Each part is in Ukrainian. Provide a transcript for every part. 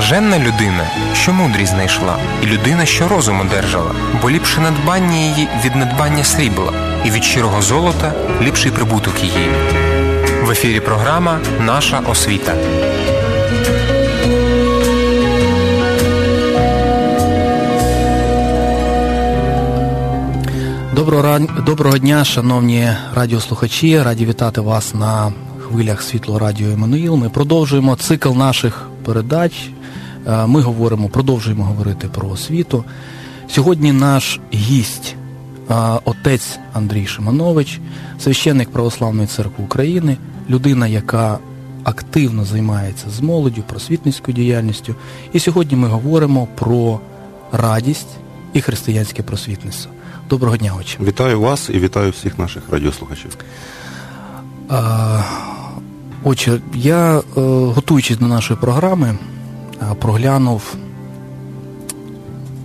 Блаженна людина, що мудрість знайшла, і людина, що розум одержала, бо ліпше надбання її від надбання срібла, і від щирого золота ліпший прибуток її. В ефірі програма Наша освіта. Доброго дня, шановні радіослухачі. Раді вітати вас на хвилях світло радіо Еммануїл. Ми продовжуємо цикл наших передач. Е, ми говоримо, продовжуємо говорити про освіту. Сьогодні наш гість, е, отець Андрій Шиманович, священник Православної церкви України, людина, яка активно займається з молоддю, просвітницькою діяльністю. І сьогодні ми говоримо про радість і християнське просвітництво. Доброго дня, отче. Вітаю вас і вітаю всіх наших радіослухачів. А, Отче, я, е, готуючись до нашої програми, проглянув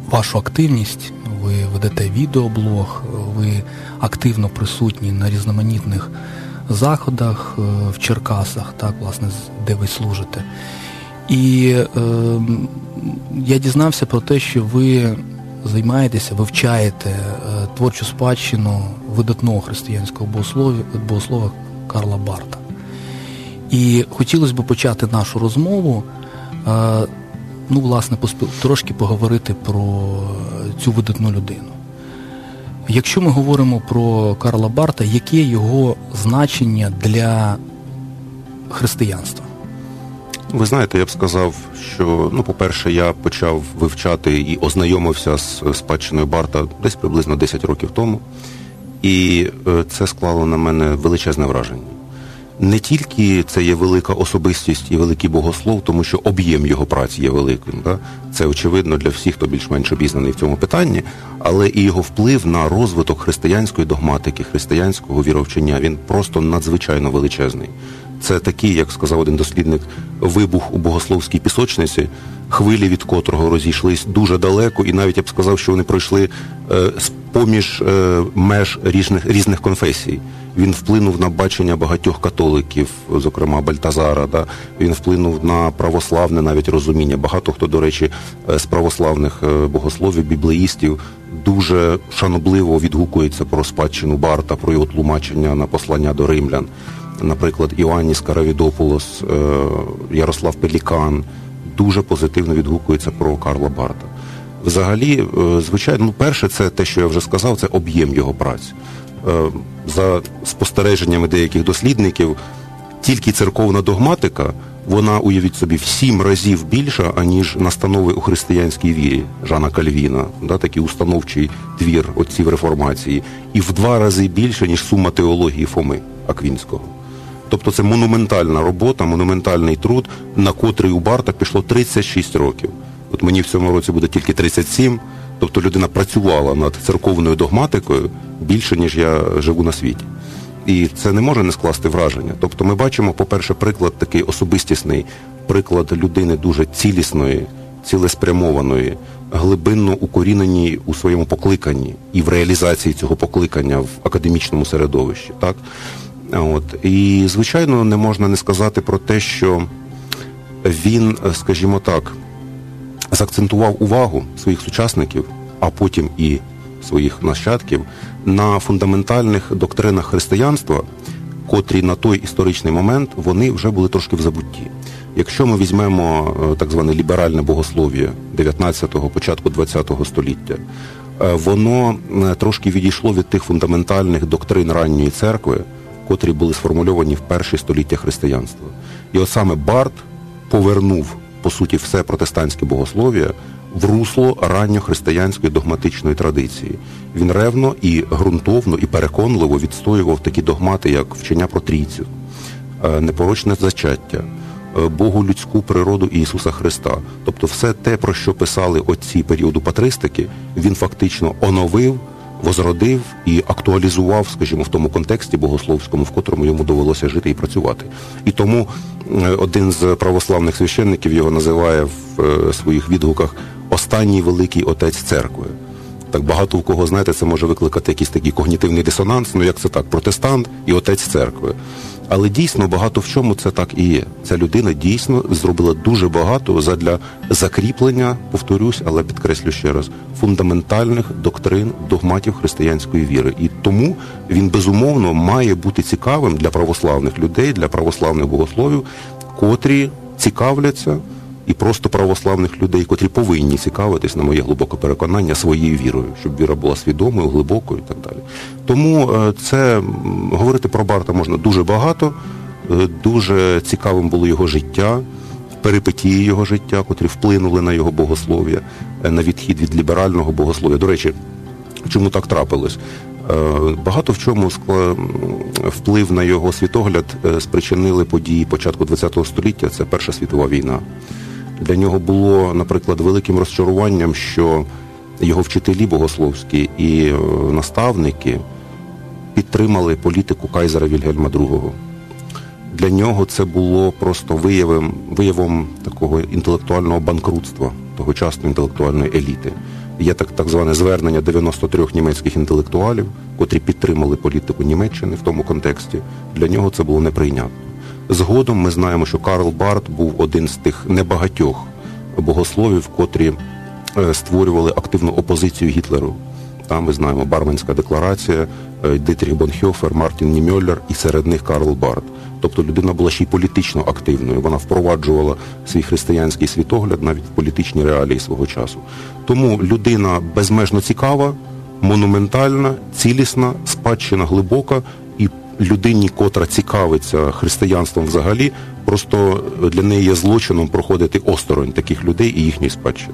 вашу активність. Ви ведете відеоблог, ви активно присутні на різноманітних заходах е, в Черкасах, так, власне, де ви служите. І е, я дізнався про те, що ви займаєтеся, вивчаєте е, творчу спадщину видатного християнського богослова Карла Барта. І хотілося б почати нашу розмову, е, ну, власне, трошки поговорити про цю видатну людину. Якщо ми говоримо про Карла Барта, яке його значення для християнства? Ви знаєте, я б сказав, що ну, по-перше, я почав вивчати і ознайомився з спадщиною Барта десь приблизно 10 років тому, і е, це склало на мене величезне враження. Не тільки це є велика особистість і великий богослов, тому що об'єм його праці є великим. Да? Це очевидно для всіх, хто більш-менш обізнаний в цьому питанні, але і його вплив на розвиток християнської догматики, християнського віровчення він просто надзвичайно величезний. Це такий, як сказав один дослідник, вибух у богословській пісочниці, хвилі від котрого розійшлись дуже далеко, і навіть я б сказав, що вони пройшли е, поміж е, меж різних різних конфесій. Він вплинув на бачення багатьох католиків, зокрема Бальтазара. Да? Він вплинув на православне навіть розуміння. Багато хто, до речі, е, з православних е, богословів, біблеїстів дуже шанобливо відгукується про спадщину Барта, про його тлумачення на послання до римлян наприклад, Іоанніс Каравідополос, е, Ярослав Пелікан дуже позитивно відгукується про Карла Барта. Взагалі, е, звичайно, ну, перше, це те, що я вже сказав, це об'єм його праць. Е, за спостереженнями деяких дослідників, тільки церковна догматика, вона, уявіть собі, в сім разів більша, аніж настанови у християнській вірі Жана Кальвіна, да, такий установчий твір отців реформації, і в два рази більше, ніж сума теології Фоми Аквінського. Тобто це монументальна робота, монументальний труд, на котрий у Барта пішло 36 років. От мені в цьому році буде тільки 37, тобто людина працювала над церковною догматикою більше, ніж я живу на світі. І це не може не скласти враження. Тобто ми бачимо, по-перше, приклад такий особистісний, приклад людини дуже цілісної, цілеспрямованої, глибинно укоріненій у своєму покликанні і в реалізації цього покликання в академічному середовищі. Так? От І, звичайно, не можна не сказати про те, що він, скажімо так, заакцентував увагу своїх сучасників, а потім і своїх нащадків на фундаментальних доктринах християнства, котрі на той історичний момент вони вже були трошки в забутті. Якщо ми візьмемо е, так зване ліберальне богослов'я 19-го, початку 20-го століття, е, воно е, трошки відійшло від тих фундаментальних доктрин ранньої церкви котрі були сформульовані в перші століття християнства. І от саме Барт повернув, по суті, все протестантське богослов'я в русло ранньохристиянської догматичної традиції. Він ревно і ґрунтовно і переконливо відстоював такі догмати, як вчення про трійцю, е, непорочне зачаття. Е, Богу людську природу Ісуса Христа, тобто все те, про що писали отці періоду патристики, він фактично оновив возродив і актуалізував, скажімо, в тому контексті богословському, в котрому йому довелося жити і працювати. І тому е, один з православних священників його називає в е, своїх відгуках останній великий отець церкви. Так багато у кого, знаєте, це може викликати якийсь такий когнітивний дисонанс, ну як це так, протестант і отець церкви. Але дійсно багато в чому це так і є. Ця людина дійсно зробила дуже багато задля закріплення, повторюсь, але підкреслю ще раз, фундаментальних доктрин, догматів християнської віри. І тому він безумовно має бути цікавим для православних людей, для православних богословів, котрі цікавляться. І просто православних людей, котрі повинні цікавитись, на моє глибоке переконання, своєю вірою, щоб віра була свідомою, глибокою і так далі. Тому е, це говорити про Барта можна дуже багато, е, дуже цікавим було його життя, перипетії його життя, котрі вплинули на його богослов'я, е, на відхід від ліберального богослов'я. До речі, чому так трапилось? Багато в чому вплив на його світогляд спричинили події початку ХХ століття. Це Перша світова війна. Для нього було, наприклад, великим розчаруванням, що його вчителі богословські і е, наставники підтримали політику Кайзера Вільгельма II. Для нього це було просто виявом, виявом такого інтелектуального банкрутства тогочасної інтелектуальної еліти. Є так так зване звернення 93 німецьких інтелектуалів, котрі підтримали політику Німеччини в тому контексті. Для нього це було неприйнятно. Згодом ми знаємо, що Карл Барт був один з тих небагатьох богословів, котрі е, створювали активну опозицію Гітлеру. Там ми знаємо Барменська декларація, е, Дитріх Бонхьофер, Мартін Німьоллер і серед них Карл Барт. Тобто людина була ще й політично активною. Вона впроваджувала свій християнський світогляд навіть в політичні реалії свого часу. Тому людина безмежно цікава, монументальна, цілісна, спадщина глибока, людині, котра цікавиться християнством взагалі, просто для неї є злочином проходити осторонь таких людей і їхньої спадщини.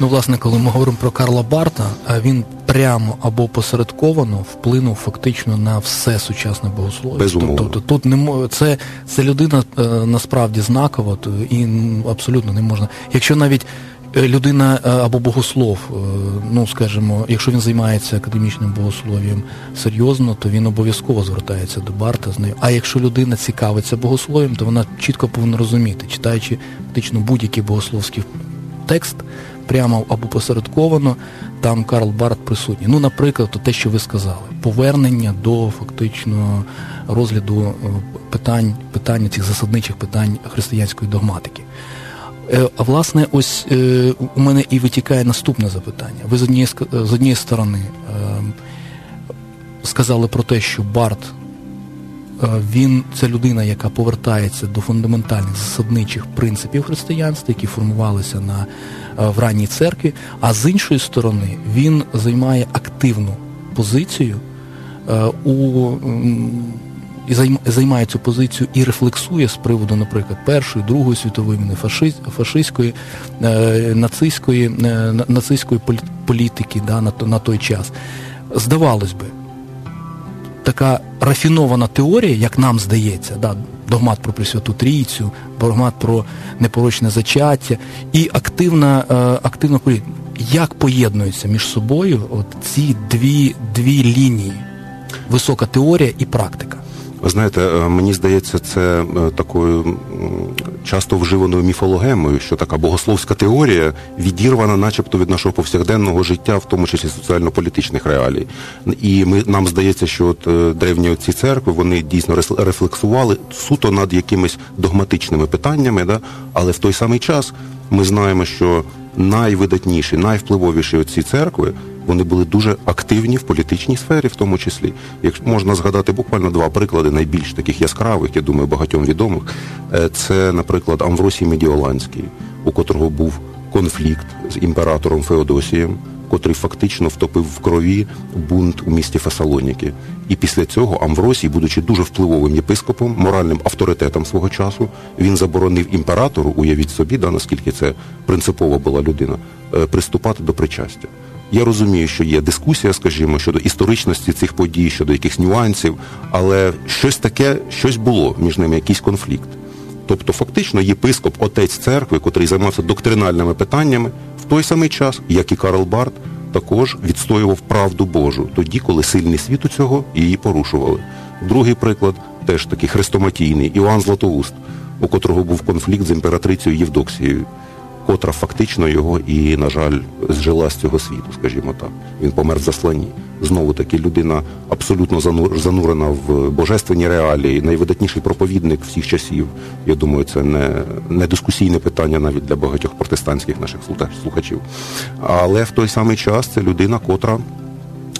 Ну, власне, коли ми говоримо про Карла Барта, він прямо або посередковано вплинув фактично на все сучасне богослов'я. Безумовно. Тобто тут не це, це людина е, насправді знакова, то і абсолютно не можна. Якщо навіть Е, людина е, або богослов, е, ну скажімо, якщо він займається академічним богослов'ям серйозно, то він обов'язково звертається до Барта з нею. А якщо людина цікавиться богослов'ям, то вона чітко повинна розуміти, читаючи фактично будь-який богословський текст, прямо або посередковано, там Карл Барт присутній. Ну, наприклад, то те, що ви сказали, повернення до фактично розгляду питань, питань цих засадничих питань християнської догматики. Е, а власне, ось е, у мене і витікає наступне запитання. Ви з однієї з однієї сторони е, сказали про те, що Барт він це людина, яка повертається до фундаментальних засадничих принципів християнства, які формувалися на в ранній церкві. А з іншої сторони, він займає активну позицію у і займає цю позицію і рефлексує з приводу, наприклад, Першої, Другої світової війни, фашистської, е, нацистської е, нацистської політики да, на, той час. Здавалось би, така рафінована теорія, як нам здається, да, догмат про Пресвяту Трійцю, догмат про непорочне зачаття і активна е, активна політика. Як поєднуються між собою от ці дві, дві лінії? Висока теорія і практика. Ви знаєте, е, мені здається, це е, такою часто вживаною міфологемою, що така богословська теорія відірвана, начебто, від нашого повсякденного життя, в тому числі соціально-політичних реалій. І ми нам здається, що от е, древні ці церкви вони дійсно рефлексували суто над якимись догматичними питаннями, да? але в той самий час ми знаємо, що найвидатніші, найвпливовіші оці церкви вони були дуже активні в політичній сфері, в тому числі. Якщо можна згадати буквально два приклади, найбільш таких яскравих, я думаю, багатьом відомих. Е, це, наприклад, Амвросій Медіоланський, у котрого був конфлікт з імператором Феодосієм. Котрий фактично втопив в крові бунт у місті Фесалоніки. І після цього Амвросій, будучи дуже впливовим єпископом, моральним авторитетом свого часу, він заборонив імператору, уявіть собі, да, наскільки це принципова була людина, е, приступати до причастя. Я розумію, що є дискусія, скажімо, щодо історичності цих подій, щодо якихось нюансів, але щось таке, щось було між ними, якийсь конфлікт. Тобто, фактично, єпископ, отець церкви, котрий займався доктринальними питаннями, той самий час, як і Карл Барт, також відстоював правду Божу, тоді, коли сильний світ у цього її порушували. Другий приклад, теж такий хрестоматійний, Іоанн Златоуст, у котрого був конфлікт з імператрицею Євдоксією котра фактично його і, на жаль, зжила з цього світу, скажімо так. Він помер в засланні. Знову таки людина абсолютно занурена в божественні реалії, найвидатніший проповідник всіх часів. Я думаю, це не, не дискусійне питання навіть для багатьох протестантських наших слухачів. Але в той самий час це людина, котра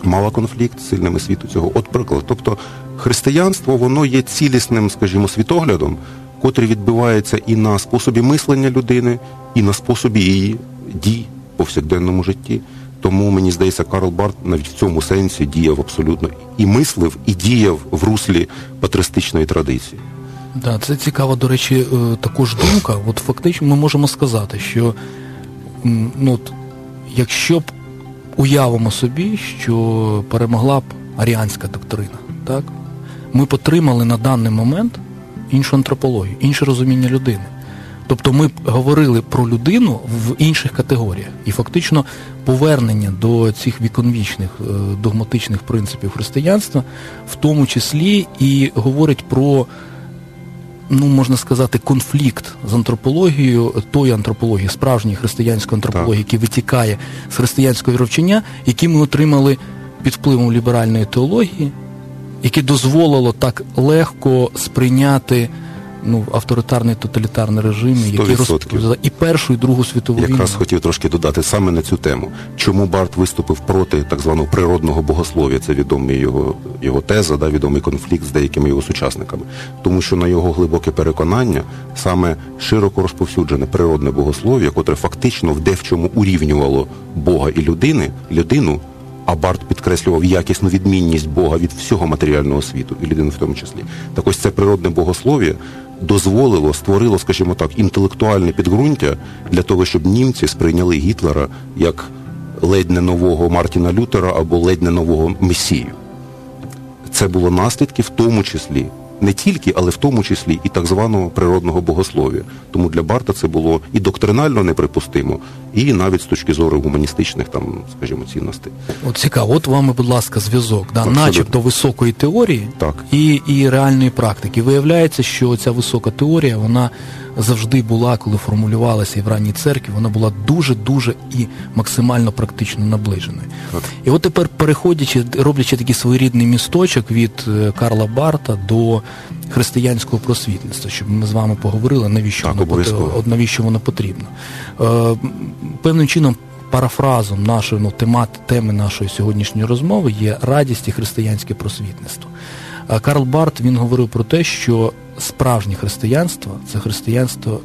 мала конфлікт з сильними світу цього. От приклад. Тобто християнство воно є цілісним, скажімо, світоглядом, котрий відбивається і на способі мислення людини, і на способі її дій в повсякденному житті. Тому мені здається, Карл Барт навіть в цьому сенсі діяв абсолютно і мислив, і діяв в руслі патристичної традиції. Так, це цікава, до речі, е, також думка. От фактично ми можемо сказати, що ну, от, якщо б уявимо собі, що перемогла б аріанська доктрина, так? ми б отримали на даний момент іншу антропологію, інше розуміння людини. Тобто ми говорили про людину в інших категоріях, і фактично повернення до цих віконвічних е, догматичних принципів християнства, в тому числі і говорить про, ну можна сказати, конфлікт з антропологією, тої антропології, справжньої християнської антропології, яка витікає з християнського віровчення, які ми отримали під впливом ліберальної теології, яке дозволило так легко сприйняти ну, авторитарний тоталітарний режим, який розповідав і Першу, і Другу світову війну. Якраз хотів трошки додати саме на цю тему. Чому Барт виступив проти так званого природного богослов'я? Це відомий його його теза, да, відомий конфлікт з деякими його сучасниками. Тому що на його глибоке переконання саме широко розповсюджене природне богослов'я, котре фактично в дечому урівнювало Бога і людини, людину. А Барт підкреслював якісну відмінність Бога від всього матеріального світу, і людини в тому числі. Так ось це природне богослов'я дозволило, створило, скажімо так, інтелектуальне підґрунтя для того, щоб німці сприйняли Гітлера як ледь не нового Мартіна Лютера або ледь не нового Месію. Це було наслідки в тому числі не тільки, але в тому числі і так званого природного богослов'я. Тому для Барта це було і доктринально неприпустимо, і навіть з точки зору гуманістичних там, скажімо, цінностей. От цікаво, от вами, будь ласка, зв'язок, да, начебто високої теорії так. і і реальної практики. Виявляється, що ця висока теорія, вона завжди була, коли формулювалася і в ранній церкві, вона була дуже-дуже і максимально практично наближеною. Так. І от тепер, переходячи, роблячи такий своєрідний місточок від е, Карла Барта до християнського просвітництва, щоб ми з вами поговорили, навіщо так, воно навіщо воно потрібно. Е, Певним чином. Парафразом нашої ну, темат, теми нашої сьогоднішньої розмови є радість і християнське просвітництво. Карл Барт він говорив про те, що справжнє християнство це християнство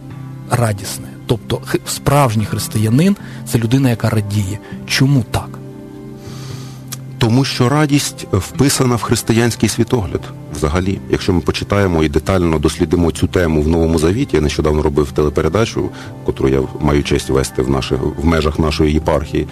радісне. Тобто справжній християнин це людина, яка радіє. Чому так? Тому що радість вписана в християнський світогляд. Взагалі, якщо ми почитаємо і детально дослідимо цю тему в новому завіті, я нещодавно робив телепередачу, яку я маю честь вести в наших в межах нашої єпархії.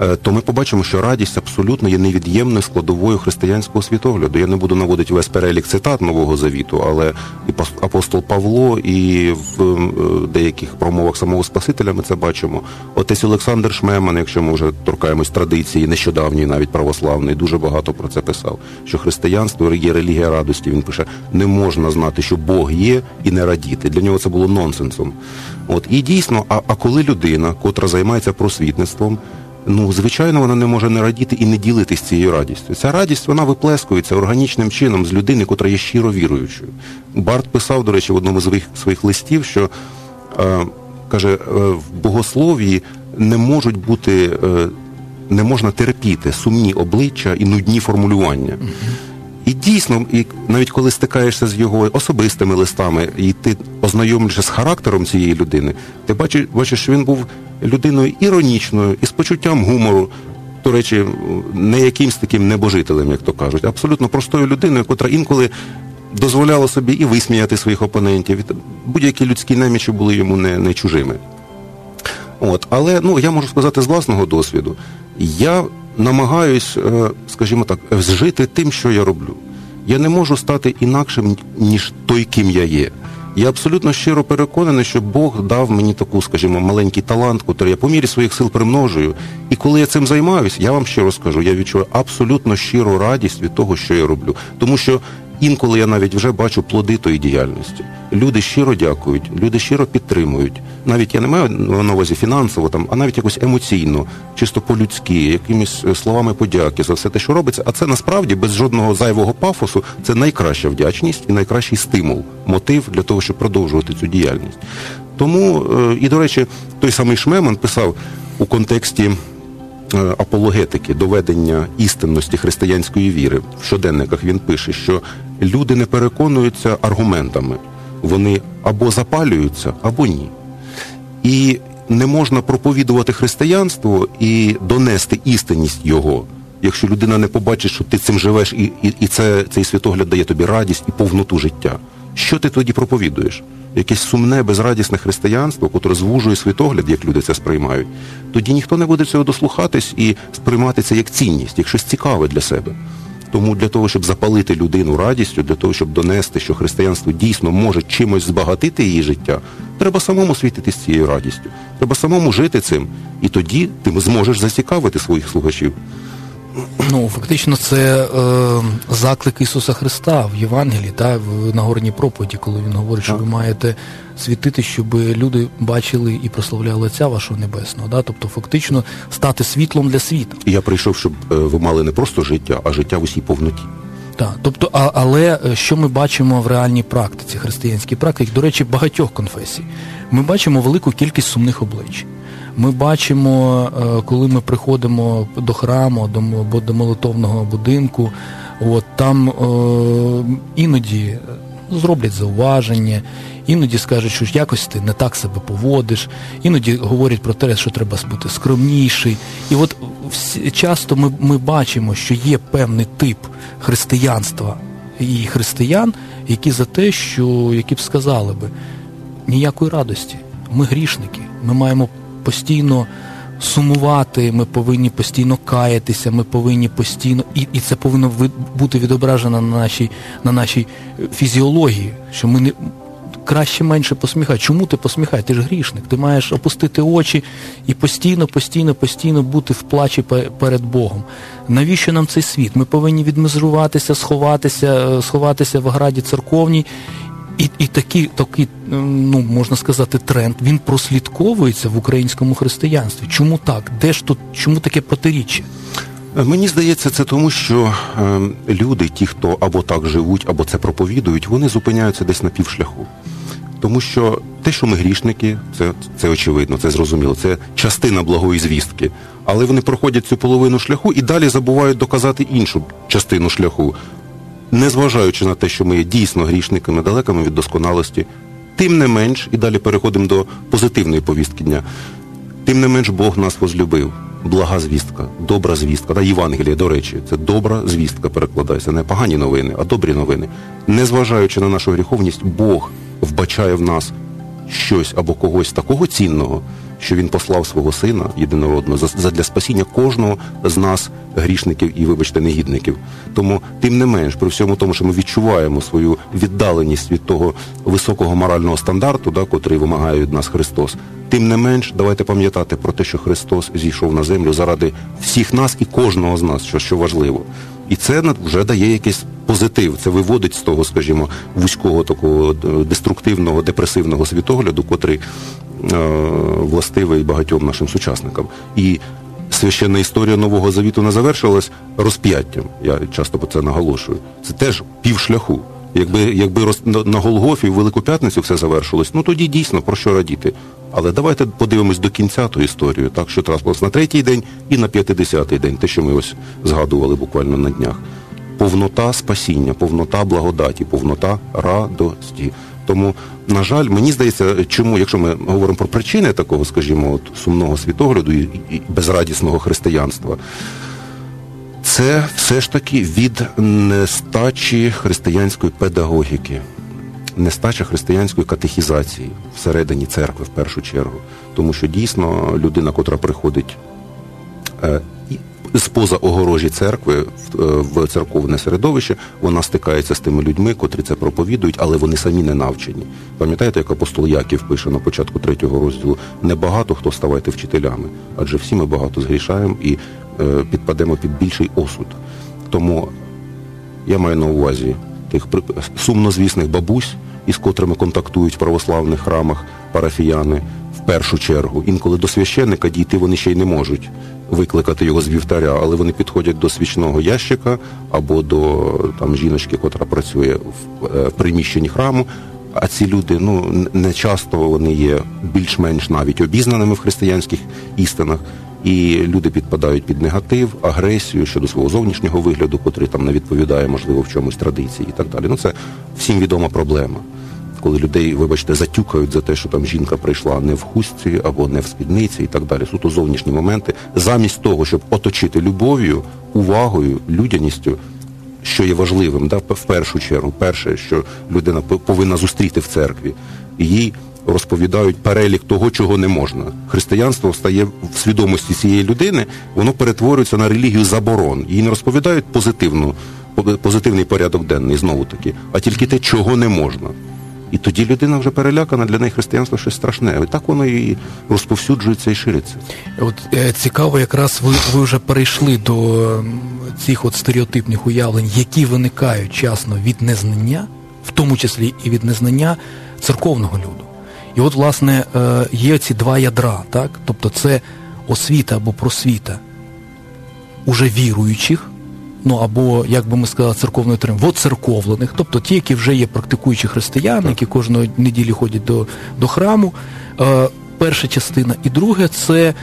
Е, то ми побачимо, що радість абсолютно є невід'ємною складовою християнського світогляду. Я не буду наводити весь перелік цитат Нового Завіту, але і апостол Павло, і в е, деяких промовах самого Спасителя ми це бачимо. Отець Олександр Шмеман, якщо ми вже торкаємось традиції, нещодавньої, навіть православної, дуже багато про це писав. Що християнство є релігія радості. Він пише: не можна знати, що Бог є, і не радіти. Для нього це було нонсенсом. От і дійсно, а, а коли людина, котра займається просвітництвом ну звичайно, вона не може не радіти і не ділитись цією радістю. Ця радість вона виплескується органічним чином з людини, котра є щиро віруючою. Барт писав, до речі, в одному з своїх своїх листів, що е, каже, е, в богословії не можуть бути, е, не можна терпіти сумні обличчя і нудні формулювання. І дійсно, і навіть коли стикаєшся з його особистими листами, і ти ознайомлюєшся з характером цієї людини, ти бачиш, бачиш, що він був людиною іронічною і з почуттям гумору. До речі, не якимсь таким небожителем, як то кажуть, абсолютно простою людиною, котра інколи дозволяла собі і висміяти своїх опонентів. Будь-які людські немічі були йому не не чужими. От, Але ну, я можу сказати з власного досвіду, я намагаюсь, е, скажімо так, зжити тим, що я роблю. Я не можу стати інакшим, ніж той, ким я є. Я абсолютно щиро переконаний, що Бог дав мені таку, скажімо, маленький талант, який я по мірі своїх сил примножую. І коли я цим займаюся, я вам щиро скажу, я відчуваю абсолютно щиру радість від того, що я роблю. Тому що інколи я навіть вже бачу плоди тої діяльності. Люди щиро дякують, люди щиро підтримують. Навіть я не маю на увазі фінансово, там, а навіть якось емоційно, чисто по-людськи, якимись е, словами подяки за все те, що робиться. А це насправді без жодного зайвого пафосу це найкраща вдячність і найкращий стимул, мотив для того, щоб продовжувати цю діяльність. Тому, е, і до речі, той самий Шмеман писав у контексті. Е, апологетики, доведення істинності християнської віри в щоденниках він пише, що люди не переконуються аргументами, вони або запалюються, або ні. І не можна проповідувати християнство і донести істинність його, якщо людина не побачить, що ти цим живеш, і і, і це, цей світогляд дає тобі радість і повноту життя. Що ти тоді проповідуєш? Якесь сумне, безрадісне християнство, котре звужує світогляд, як люди це сприймають, тоді ніхто не буде цього дослухатись і сприймати це як цінність, як щось цікаве для себе. Тому для того, щоб запалити людину радістю, для того, щоб донести, що християнство дійсно може чимось збагатити її життя, треба самому світитись цією радістю. Треба самому жити цим, і тоді ти зможеш зацікавити своїх слухачів. Ну, фактично, це е, заклик Ісуса Христа в Євангелії, та, в Нагорній проповіді, коли він говорить, що ви маєте світити, щоб люди бачили і прославляли Отця вашого Небесного. Да? Тобто, фактично, стати світлом для світу. Я прийшов, щоб е, ви мали не просто життя, а життя в усій повноті. Так, тобто, а, але е, що ми бачимо в реальній практиці, християнській практиці, до речі, багатьох конфесій, ми бачимо велику кількість сумних облич. Ми бачимо, е, коли ми приходимо до храму, до до молитовного будинку, от там е, іноді зроблять зауваження, іноді скажуть, що якось ти не так себе поводиш, іноді говорять про те, що треба бути скромніший. І от часто ми, ми бачимо, що є певний тип християнства і християн, які за те, що які б сказали би ніякої радості. Ми грішники, ми маємо постійно сумувати, ми повинні постійно каятися, ми повинні постійно, і і це повинно бути відображено на нашій на нашій фізіології, що ми не краще менше посміхай. Чому ти посміхай? Ти ж грішник, ти маєш опустити очі і постійно, постійно, постійно бути в плачі перед Богом. Навіщо нам цей світ? Ми повинні відмежуватися, сховатися, сховатися в граді церковній і і такий, такий, ну можна сказати, тренд він прослідковується в українському християнстві. Чому так? Де ж тут чому таке протиріччя? Мені здається, це тому, що е, люди, ті, хто або так живуть, або це проповідують, вони зупиняються десь на півшляху. Тому що те, що ми грішники, це це очевидно, це зрозуміло, це частина благої звістки. Але вони проходять цю половину шляху і далі забувають доказати іншу частину шляху незважаючи на те, що ми є дійсно грішниками, далекими від досконалості, тим не менш, і далі переходимо до позитивної повістки дня, тим не менш Бог нас возлюбив. Блага звістка, добра звістка, та Євангелія, до речі, це добра звістка перекладається, не погані новини, а добрі новини. Незважаючи на нашу гріховність, Бог вбачає в нас щось або когось такого цінного, що він послав свого сина єдинородного для спасіння кожного з нас, грішників і, вибачте, негідників. Тому, тим не менш, при всьому тому, що ми відчуваємо свою віддаленість від того високого морального стандарту, да, котрий вимагає від нас Христос. Тим не менш, давайте пам'ятати про те, що Христос зійшов на землю заради всіх нас і кожного з нас, що що важливо. І це вже дає якийсь позитив. Це виводить з того, скажімо, вузького такого е, деструктивного, депресивного світогляду, котрий е, властивий багатьом нашим сучасникам. І священна історія Нового Завіту не завершилась розп'яттям. Я часто про це наголошую. Це теж півшляху. Якби якби роз, на, на Голгофі в Велику П'ятницю все завершилось, ну тоді дійсно про що радіти. Але давайте подивимось до кінця ту історію, так що трапилось на третій день і на п'ятидесятий день, те, що ми ось згадували буквально на днях. Повнота спасіння, повнота благодаті, повнота радості. Тому, на жаль, мені здається, чому, якщо ми говоримо про причини такого, скажімо, от, сумного світогляду і, і безрадісного християнства, це все ж таки від нестачі християнської педагогіки нестача християнської катехізації всередині церкви в першу чергу. Тому що дійсно людина, котра приходить е, з-поза огорожі церкви е, в церковне середовище, вона стикається з тими людьми, котрі це проповідують, але вони самі не навчені. Пам'ятаєте, як апостол Яків пише на початку третього розділу: небагато хто ставайте вчителями, адже всі ми багато згрішаємо і підпадемо під більший осуд. Тому я маю на увазі тих сумнозвісних бабусь, із котрими контактують в православних храмах парафіяни в першу чергу. Інколи до священника дійти вони ще й не можуть викликати його з вівтаря, але вони підходять до свічного ящика або до там жіночки, котра працює в е, приміщенні храму. А ці люди ну не часто вони є більш-менш навіть обізнаними в християнських істинах, і люди підпадають під негатив, агресію щодо свого зовнішнього вигляду, котрий там не відповідає, можливо, в чомусь традиції і так далі. Ну це всім відома проблема коли людей, вибачте, затюкають за те, що там жінка прийшла не в хустці або не в спідниці і так далі. Суто зовнішні моменти, замість того, щоб оточити любов'ю, увагою, людяністю. Що є важливим, да, в першу чергу, перше, що людина повинна зустріти в церкві, їй розповідають перелік того, чого не можна. Християнство стає в свідомості цієї людини, воно перетворюється на релігію заборон. Їй не розповідають позитивну, позитивний порядок денний знову таки, а тільки те, чого не можна. І тоді людина вже перелякана, для неї християнство щось страшне. І так воно і розповсюджується і шириться. От е, цікаво, якраз ви ви вже перейшли до цих от стереотипних уявлень, які виникають часно від незнання, в тому числі і від незнання церковного люду. І от, власне, е, є ці два ядра, так? Тобто це освіта або просвіта уже віруючих ну або, як би ми сказали, церковною термін, воцерковлених, тобто ті, які вже є практикуючі християни, які кожної неділі ходять до до храму. Е, Перша частина. І друге це е,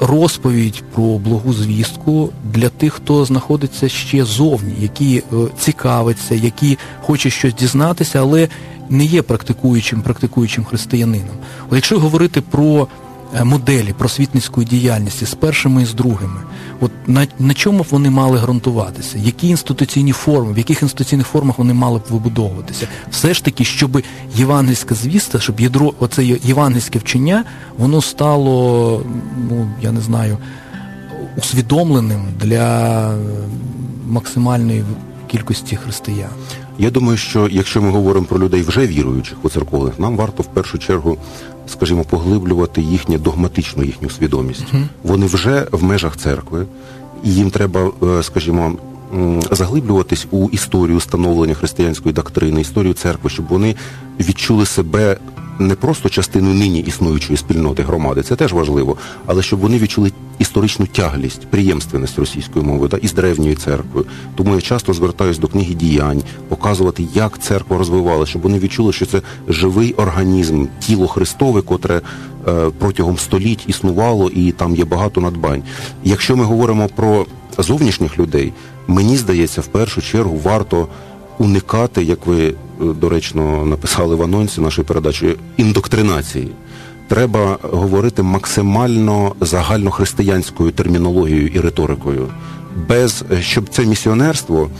розповідь про благу звістку для тих, хто знаходиться ще зовні, які е, цікавиться, які хочуть щось дізнатися, але не є практикуючим, практикуючим християнином. От якщо говорити про Е, моделі просвітницької діяльності з першими і з другими. От на, на чому б вони мали ґрунтуватися? Які інституційні форми, в яких інституційних формах вони мали б вибудовуватися? Все ж таки, щоб євангельська звіста, щоб ядро, оце євангельське вчення, воно стало, ну я не знаю, усвідомленим для максимальної кількості християн. Я думаю, що якщо ми говоримо про людей вже віруючих у церковних, нам варто в першу чергу скажімо, поглиблювати їхню догматичну їхню свідомість. Mm-hmm. Вони вже в межах церкви, і їм треба, е, скажімо, заглиблюватись у історію становлення християнської доктрини, історію церкви, щоб вони відчули себе не просто частину нині існуючої спільноти громади, це теж важливо, але щоб вони відчули історичну тяглість, приємственність російської мови та із древньою церквою. Тому я часто звертаюся до книги діянь, показувати, як церква розвивалася, щоб вони відчули, що це живий організм, тіло Христове, котре е, протягом століть існувало, і там є багато надбань. Якщо ми говоримо про зовнішніх людей, мені здається, в першу чергу варто уникати, як ви доречно написали в анонсі нашої передачі, індоктринації. Треба говорити максимально загальнохристиянською термінологією і риторикою, без щоб це місіонерство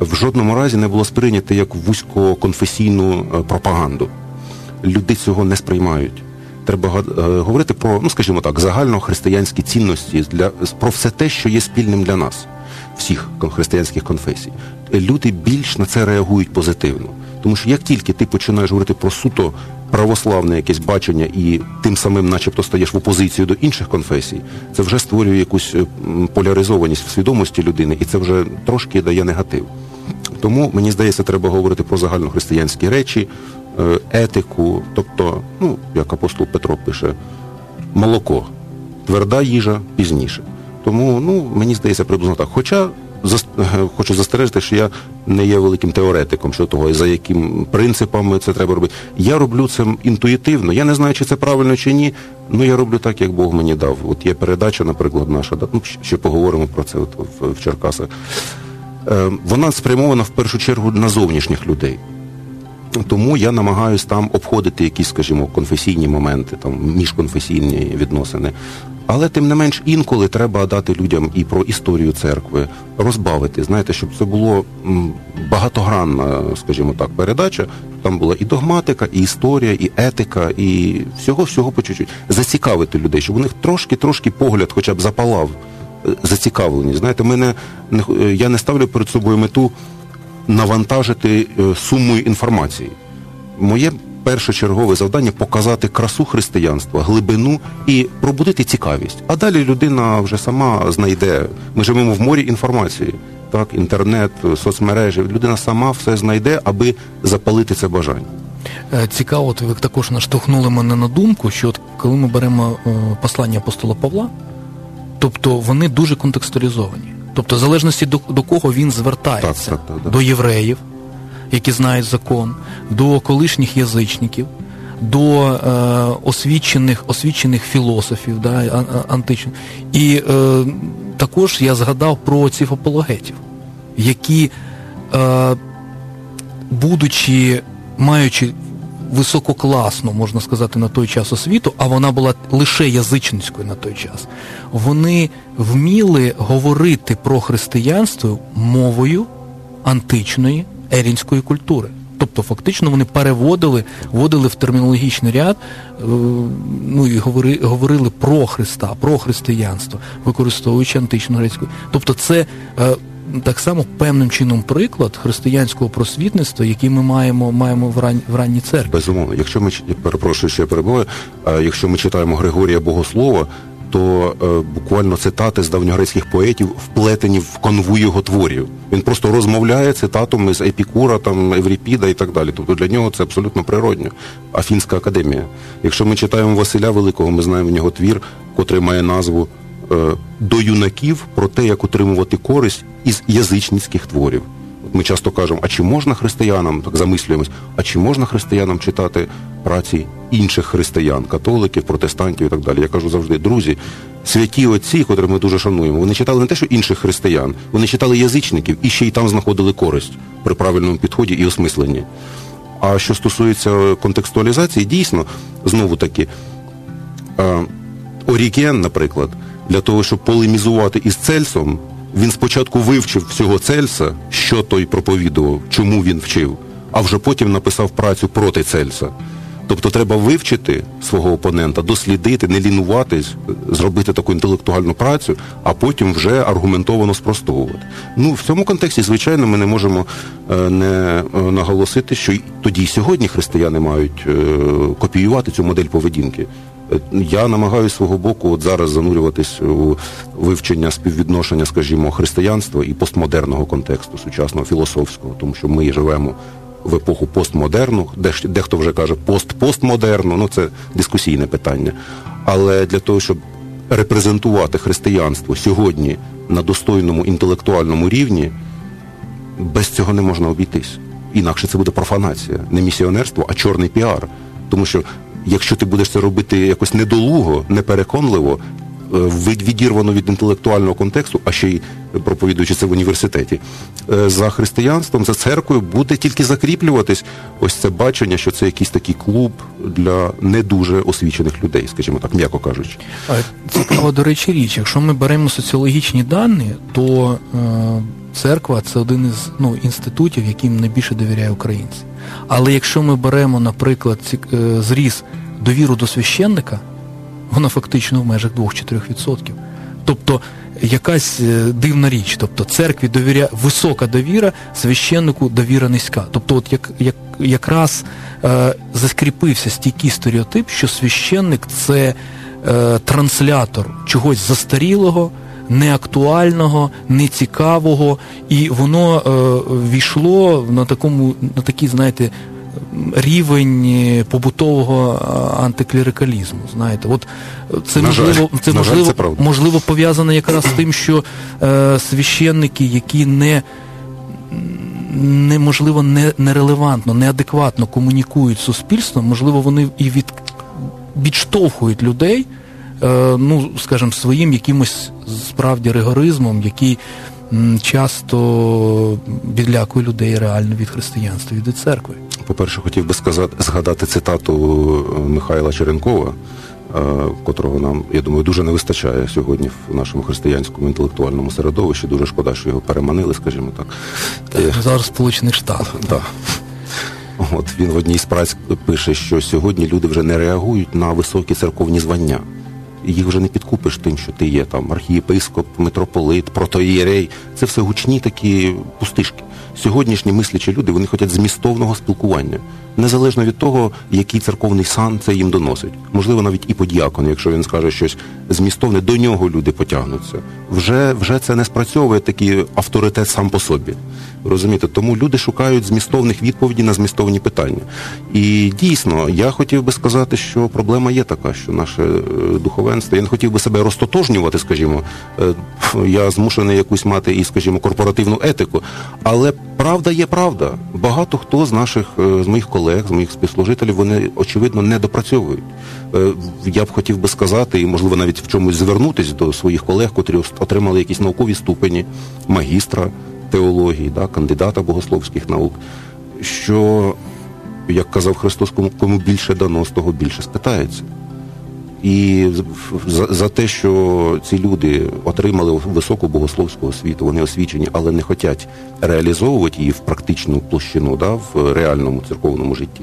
в жодному разі не було сприйняте як вузькоконфесійну е, пропаганду. Люди цього не сприймають. Треба е, говорити про, ну скажімо так, загальнохристиянські цінності для про все те, що є спільним для нас, всіх християнських конфесій. Люди більш на це реагують позитивно. Тому що як тільки ти починаєш говорити про суто православне якесь бачення і тим самим, начебто, стаєш в опозицію до інших конфесій, це вже створює якусь е, поляризованість в свідомості людини, і це вже трошки дає негатив. Тому мені здається, треба говорити про загальнохристиянські речі, е, етику, тобто, ну як апостол Петро пише, молоко, тверда їжа пізніше. Тому ну мені здається приблизно так. Хоча хочу застережити, що я не є великим теоретиком щодо того, за яким принципами це треба робити. Я роблю це інтуїтивно. Я не знаю, чи це правильно чи ні. Ну я роблю так, як Бог мені дав. От є передача, наприклад, наша, ну, ще поговоримо про це от в, в Черкасах. Е, вона спрямована в першу чергу на зовнішніх людей. Тому я намагаюся там обходити якісь, скажімо, конфесійні моменти, там міжконфесійні відносини. Але тим не менш інколи треба дати людям і про історію церкви розбавити. Знаєте, щоб це було багатогранна, скажімо так, передача. Там була і догматика, і історія, і етика, і всього всього по чуть-чуть. зацікавити людей, щоб у них трошки-трошки погляд, хоча б запалав, е, зацікавлені. Знаєте, мене не я не ставлю перед собою мету навантажити е, сумою інформації. Моє першочергове завдання показати красу християнства, глибину і пробудити цікавість. А далі людина вже сама знайде. Ми живемо в морі інформації. так, інтернет, соцмережі. Людина сама все знайде, аби запалити це бажання. Е, цікаво, ви також наштовхнули мене на думку, що от коли ми беремо е, послання апостола Павла, тобто вони дуже контекстуалізовані. Тобто, в залежності до, до кого він звертається, Так, так, так, так. до євреїв, які знають закон, до колишніх язичників, до е, освічених, освічених філософів да, античних. І е, також я згадав про цих апологетів, які, е, будучи, маючи висококласну, можна сказати, на той час освіту, а вона була лише язичницькою на той час, вони вміли говорити про християнство мовою античної ерінської культури. Тобто, фактично, вони переводили, вводили в термінологічний ряд, е, ну і говори, говорили про Христа, про християнство, використовуючи античну грецьку. Тобто, це е, так само певним чином приклад християнського просвітництва, який ми маємо, маємо в, ран, в ранній церкві. Безумовно, якщо ми перепрошую, що я перебуваю, якщо ми читаємо Григорія Богослова, то е, буквально цитати з давньогрецьких поетів вплетені в конву його творів. Він просто розмовляє цитатами з Епікура, там Евріпіда і так далі. Тобто для нього це абсолютно природньо. Афінська академія. Якщо ми читаємо Василя Великого, ми знаємо в нього твір, котрий має назву до юнаків про те, як отримувати користь із язичницьких творів. Ми часто кажемо, а чи можна християнам, так замислюємось, а чи можна християнам читати праці інших християн, католиків, протестантів і так далі? Я кажу завжди, друзі, святі отці, котрих ми дуже шануємо, вони читали не те, що інших християн, вони читали язичників і ще й там знаходили користь при правильному підході і осмисленні. А що стосується контекстуалізації, дійсно, знову таки, е, Оріген, наприклад, для того, щоб полемізувати із Цельсом, він спочатку вивчив всього Цельса, що той проповідував, чому він вчив, а вже потім написав працю проти Цельса. Тобто треба вивчити свого опонента, дослідити, не лінуватись, зробити таку інтелектуальну працю, а потім вже аргументовано спростовувати. Ну, в цьому контексті, звичайно, ми не можемо е, не е, наголосити, що тоді і сьогодні християни мають е, копіювати цю модель поведінки. Я намагаюся свого боку от зараз занурюватись у вивчення співвідношення, скажімо, християнства і постмодерного контексту, сучасного філософського, тому що ми живемо в епоху постмодерну, де дехто вже каже пост-постмодерну, ну це дискусійне питання. Але для того, щоб репрезентувати християнство сьогодні на достойному інтелектуальному рівні, без цього не можна обійтись. Інакше це буде профанація, не місіонерство, а чорний піар. Тому що якщо ти будеш це робити якось недолуго, непереконливо, е, від- відірвано від інтелектуального контексту, а ще й проповідуючи це в університеті, е, за християнством, за церквою буде тільки закріплюватись ось це бачення, що це якийсь такий клуб для не дуже освічених людей, скажімо так, м'яко кажучи. Е, Цікава, до речі, річ. Якщо ми беремо соціологічні дані, то е, церква це один із ну, інститутів, яким найбільше довіряє українці. Але якщо ми беремо, наприклад, е, зріс довіру до священника, вона фактично в межах 2-4%. Тобто якась е, дивна річ. Тобто церкві довіря висока довіра, священнику довіра низька. Тобто, от як, як якраз е, заскріпився стійкий стереотип, що священник це е, транслятор чогось застарілого, неактуального, нецікавого, і воно е, війшло на такому, на такий, знаєте, рівень е, побутового а, антиклерикалізму. Знаєте, от е, це На жаль. можливо, це На жаль, це можливо пов'язано якраз з тим, що е, священники, які не неможливо не, нерелевантно, неадекватно комунікують з суспільством, можливо, вони і від, відштовхують людей, е, ну, скажімо, своїм якимось справді ригоризмом, який часто відлякує людей реально від християнства, від церкви. По-перше, хотів би сказати, згадати цитату е, Михайла Черенкова, е, котрого нам, я думаю, дуже не вистачає сьогодні в нашому християнському інтелектуальному середовищі. Дуже шкода, що його переманили, скажімо так. Е, Зараз Сполучених Штатах. Да. От він в одній з праць пише, що сьогодні люди вже не реагують на високі церковні звання. Їх вже не підкупиш тим, що ти є там архієпископ, митрополит, протоєрей. Це все гучні такі пустишки. Сьогоднішні мислячі люди вони хочуть змістовного спілкування. Незалежно від того, який церковний сан це їм доносить. Можливо, навіть і подіакон, якщо він скаже щось змістовне, до нього люди потягнуться. Вже вже це не спрацьовує такий авторитет сам по собі. Розумієте, тому люди шукають змістовних відповідей на змістовні питання. І дійсно, я хотів би сказати, що проблема є така, що наше е, духовенство. Я не хотів би себе розтотожнювати, скажімо. Е, я змушений якусь мати і, скажімо, корпоративну етику. Але правда є правда. Багато хто з наших е, з моїх колег, з моїх співслужителів, вони очевидно не допрацьовують. Я б хотів би сказати, і можливо навіть в чомусь звернутися до своїх колег, котрі отримали якісь наукові ступені магістра теології, да, кандидата богословських наук, що, як казав Христос, кому більше дано, з того більше спитається. І за, за те, що ці люди отримали високу богословську освіту, вони освічені, але не хочуть реалізовувати її в практичну площину, да, в реальному церковному житті.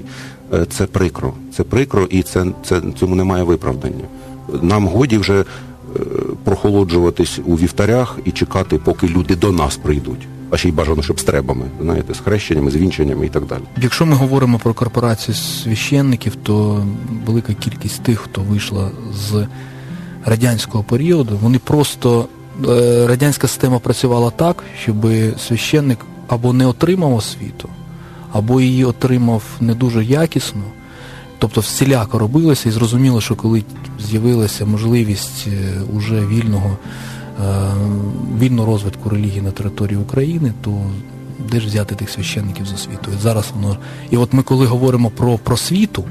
Е, це прикро. Це прикро, і це, це цьому немає виправдання. Нам годі вже е, прохолоджуватись у вівтарях і чекати, поки люди до нас прийдуть а ще й бажано, щоб з требами, знаєте, з хрещеннями, з вінченнями і так далі. Якщо ми говоримо про корпорацію священників, то велика кількість тих, хто вийшла з радянського періоду, вони просто е, радянська система працювала так, щоб священник або не отримав освіту, або її отримав не дуже якісно. Тобто всіляко робилося і зрозуміло, що коли з'явилася можливість е, уже вільного вільну розвитку релігії на території України, то де ж взяти тих священників з освітою? Зараз воно. І от ми коли говоримо про просвіту,